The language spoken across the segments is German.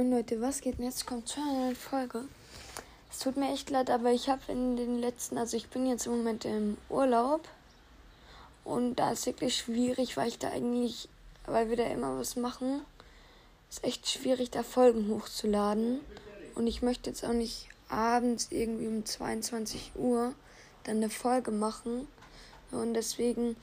Moin Leute, was geht denn jetzt? Kommt zu einer neuen Folge. Es tut mir echt leid, aber ich habe in den letzten, also ich bin jetzt im Moment im Urlaub und da ist wirklich schwierig, weil ich da eigentlich, weil wir da immer was machen, ist echt schwierig, da Folgen hochzuladen. Und ich möchte jetzt auch nicht abends irgendwie um 22 Uhr dann eine Folge machen. Und deswegen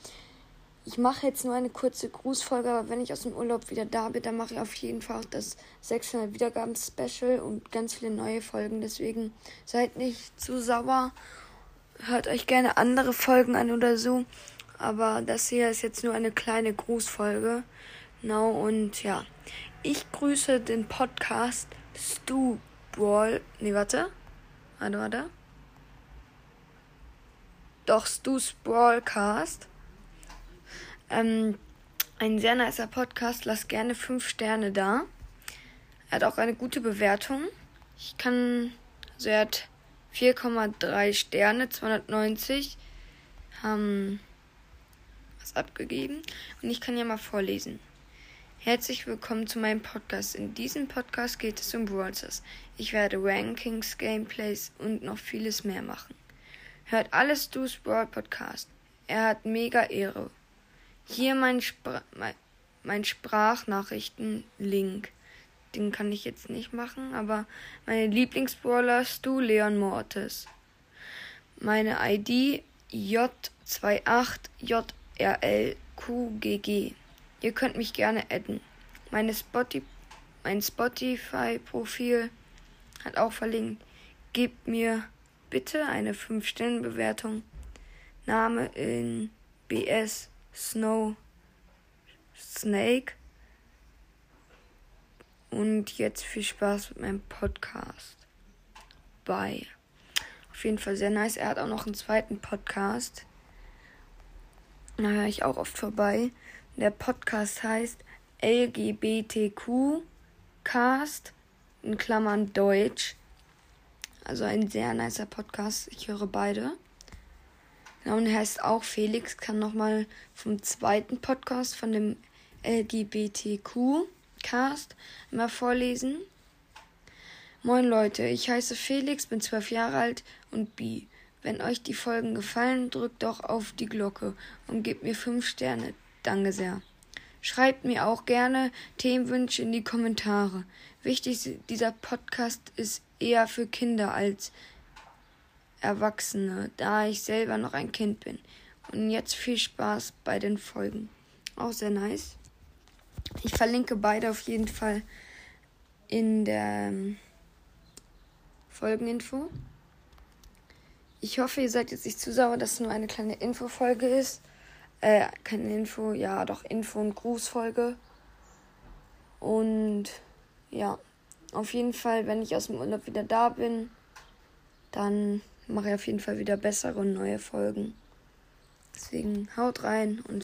ich mache jetzt nur eine kurze Grußfolge, aber wenn ich aus dem Urlaub wieder da bin, dann mache ich auf jeden Fall auch das 600 Wiedergaben-Special und ganz viele neue Folgen. Deswegen seid nicht zu sauer. Hört euch gerne andere Folgen an oder so. Aber das hier ist jetzt nur eine kleine Grußfolge. Genau, und ja. Ich grüße den Podcast Stu Brawl. Nee, warte. Warte, warte. Doch, Stu's Brawlcast. Ähm, ein sehr nicer Podcast. Lasst gerne 5 Sterne da. Er hat auch eine gute Bewertung. Ich kann, also er hat 4,3 Sterne, 290 haben was abgegeben. Und ich kann ja mal vorlesen. Herzlich willkommen zu meinem Podcast. In diesem Podcast geht es um Brawlers. Ich werde Rankings, Gameplays und noch vieles mehr machen. Hört alles Du's Brawl Podcast. Er hat mega Ehre. Hier mein, Spra mein, Sprachnachrichten-Link. Den kann ich jetzt nicht machen, aber meine Lieblingsbrawler Stu Leon Mortis. Meine ID J28JRLQGG. Ihr könnt mich gerne adden. Meine Spotify, mein Spotify-Profil hat auch verlinkt. Gebt mir bitte eine 5-Sterne-Bewertung. Name in BS Snow Snake. Und jetzt viel Spaß mit meinem Podcast. Bye. Auf jeden Fall sehr nice. Er hat auch noch einen zweiten Podcast. Da höre ich auch oft vorbei. Der Podcast heißt LGBTQ Cast in Klammern Deutsch. Also ein sehr nicer Podcast. Ich höre beide. Ja, und er heißt auch Felix, kann nochmal vom zweiten Podcast von dem LGBTQ-Cast mal vorlesen. Moin Leute, ich heiße Felix, bin zwölf Jahre alt und bi. Wenn euch die Folgen gefallen, drückt doch auf die Glocke und gebt mir fünf Sterne. Danke sehr. Schreibt mir auch gerne Themenwünsche in die Kommentare. Wichtig, dieser Podcast ist eher für Kinder als Erwachsene, da ich selber noch ein Kind bin. Und jetzt viel Spaß bei den Folgen. Auch sehr nice. Ich verlinke beide auf jeden Fall in der ähm, Folgeninfo. Ich hoffe, ihr seid jetzt nicht zu sauer, dass es nur eine kleine Infofolge ist. Äh, keine Info, ja, doch Info- und Grußfolge. Und ja, auf jeden Fall, wenn ich aus dem Urlaub wieder da bin, dann mache ich auf jeden Fall wieder bessere und neue Folgen. Deswegen haut rein und